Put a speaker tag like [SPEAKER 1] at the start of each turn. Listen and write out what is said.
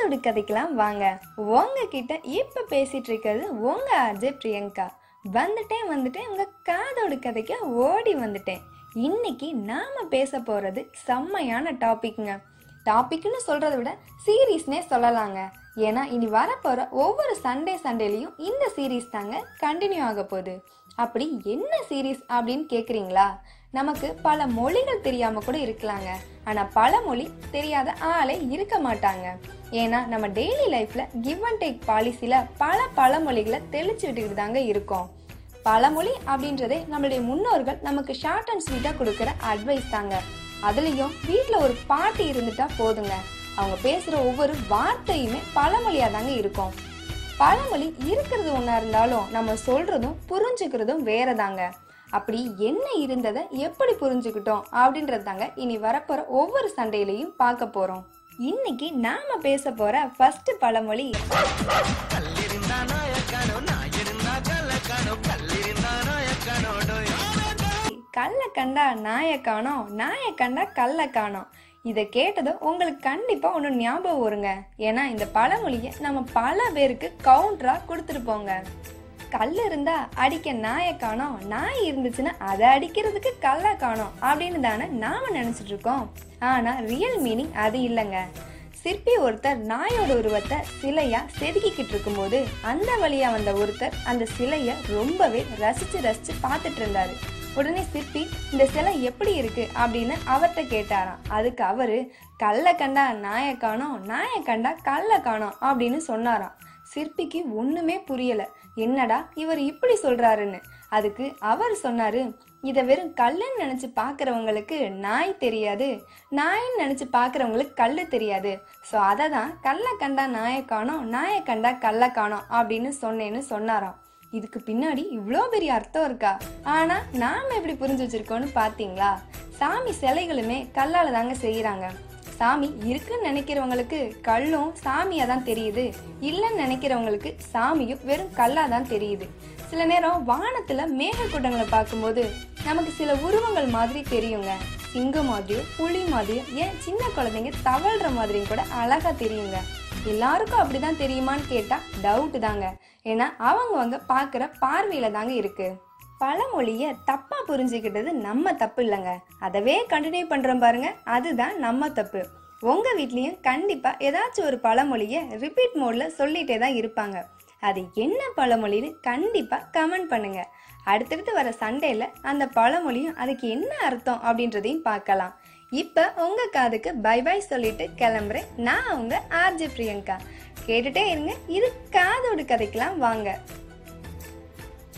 [SPEAKER 1] காதோடு கதைக்கலாம் வாங்க. உங்ககிட்ட இப்போ பேசிட்டு இருக்கிறது உங்க ஆர்ஜே பிரியங்கா. வந்துட்டேன் வந்துட்டேன். உங்க காதோடு கதைக்க ஓடி வந்துட்டேன். இன்னைக்கு நாம பேச போறது செம்மையான டாபிக்ங்க. டாபிக்னு சொல்றதை விட சீரீஸ்னே சொல்லலாங்க. ஏன்னா இனி வரப்போற ஒவ்வொரு சண்டே சண்டேலையும் இந்த சீரீஸ் தாங்க கண்டினியூ ஆக போகுது. அப்படி என்ன சீரீஸ் அப்படின்னு கேக்குறீங்களா? நமக்கு பல மொழிகள் தெரியாம கூட இருக்கலாங்க. ஆனா பல மொழி தெரியாத ஆளே இருக்க மாட்டாங்க. ஏன்னா நம்ம டெய்லி லைஃப்பில் கிவ் அண்ட் டேக் பாலிசியில் பல பழமொழிகளை தெளிச்சு விட்டுக்கிட்டு தாங்க இருக்கோம். பழமொழி அப்படின்றதே நம்மளுடைய முன்னோர்கள் நமக்கு ஷார்ட் அண்ட் ஸ்வீட்டாக கொடுக்குற அட்வைஸ் தாங்க. அதுலேயும் வீட்டில் ஒரு பாட்டி இருந்துட்டா போதுங்க. அவங்க பேசுகிற ஒவ்வொரு வார்த்தையுமே பழமொழியாக தாங்க இருக்கும். பழமொழி இருக்கிறது ஒன்றா இருந்தாலும் நம்ம சொல்கிறதும் புரிஞ்சுக்கிறதும் வேறதாங்க. அப்படி என்ன இருந்ததை எப்படி புரிஞ்சுக்கிட்டோம் அப்படின்றது தாங்க இனி வரப்போகிற ஒவ்வொரு சண்டையிலையும் பார்க்க போகிறோம் இன்னைக்கு நாம பேச போற ஃபர்ஸ்ட் பழமொழி
[SPEAKER 2] கல்ல நாயக்கானோ நாயக்கானோ டோய்
[SPEAKER 1] கல்லை கண்டா நாயை காணோம் நாயை கண்டா கல்லை காணோம் இதை கேட்டதும் உங்களுக்கு கண்டிப்பா ஒன்று ஞாபகம் வருங்க. ஏன்னா இந்த பழமொழியை நம்ம பல பேருக்கு கவுண்டரா கொடுத்துருப்போங்க கல் இருந்தா அடிக்க நாயை காணோம் நாய் இருந்துச்சுன்னா அதை அடிக்கிறதுக்கு கல்லை காணோம் அப்படின்னு தானே நாம நினைச்சிட்டு இருக்கோம். ஆனா ரியல் மீனிங் அது இல்லைங்க. சிற்பி ஒருத்தர் நாயோட உருவத்தை சிலையா செதுக்கிக்கிட்டு இருக்கும்போது அந்த வழியா வந்த ஒருத்தர் அந்த சிலைய ரொம்பவே ரசிச்சு ரசிச்சு பார்த்துட்டு இருந்தாரு. உடனே சிற்பி இந்த சிலை எப்படி இருக்கு? அப்படின்னு அவர்கிட்ட கேட்டாராம். அதுக்கு அவரு கல்லை கண்டா நாயை காணோம் நாயை கண்டா கல்லை காணோம் அப்படின்னு சொன்னாராம். சிற்பிக்கு ஒண்ணுமே புரியல. என்னடா இவர் இப்படி சொல்றாருன்னு? அதுக்கு அவர் சொன்னாரு இதை வெறும் கல்லுன்னு நினைச்சு பார்க்குறவங்களுக்கு நாய் தெரியாது. நாயின்னு நினைச்சு பார்க்குறவங்களுக்கு கல்லு தெரியாது. ஸோ அதை தான் கல்லை கண்டா நாயை காணோம் நாயை கண்டா கல்லை காணோம் அப்படின்னு சொன்னேன்னு சொன்னாராம். இதுக்கு பின்னாடி இவ்வளோ பெரிய அர்த்தம் இருக்கா? ஆனா நாம எப்படி புரிஞ்சு வச்சிருக்கோம்னு பாத்தீங்களா? சாமி சிலைகளுமே கல்லால தாங்க செய்யறாங்க சாமி இருக்குன்னு நினைக்கிறவங்களுக்கு கல்லும் சாமியா தான் தெரியுது. இல்லைன்னு நினைக்கிறவங்களுக்கு சாமியும் வெறும் கல்லா தான் தெரியுது. சில நேரம் வானத்துல மேகக்கூட்டங்களை பார்க்கும்போது நமக்கு சில உருவங்கள் மாதிரி தெரியுங்க. சிங்கம் மாதிரியும் புலி மாதிரியும் ஏன் சின்ன குழந்தைங்க தவழ்ற மாதிரியும் கூட அழகா தெரியுங்க. எல்லாருக்கும் அப்படிதான் தெரியுமான்னு கேட்டா டவுட் தாங்க. ஏன்னா அவங்கவங்க பார்க்குற பார்வையில தாங்க இருக்குது பழமொழிய தப்பா புரிஞ்சுக்கிட்டது நம்ம தப்பு இல்லைங்க. அதவே கண்டினியூ பண்றோம் பாருங்க. அதுதான் நம்ம தப்பு. உங்க வீட்லயும் கண்டிப்பா ஏதாச்சும் ஒரு பழமொழிய ரிப்பீட் மோட்ல சொல்லிட்டே தான் இருப்பாங்க. அது என்ன பழமொழின்னு கண்டிப்பா கமெண்ட் பண்ணுங்க. அடுத்தடுத்து வர சண்டேல அந்த பழமொழியும் அதுக்கு என்ன அர்த்தம் அப்படின்றதையும் பார்க்கலாம். இப்ப உங்க காதுக்கு பை பை சொல்லிட்டு கிளம்புறேன். நான் உங்க ஆர்ஜி பிரியங்கா. கேட்டுட்டே இருங்க. இது காதோடு கதைக்கெல்லாம் வாங்க.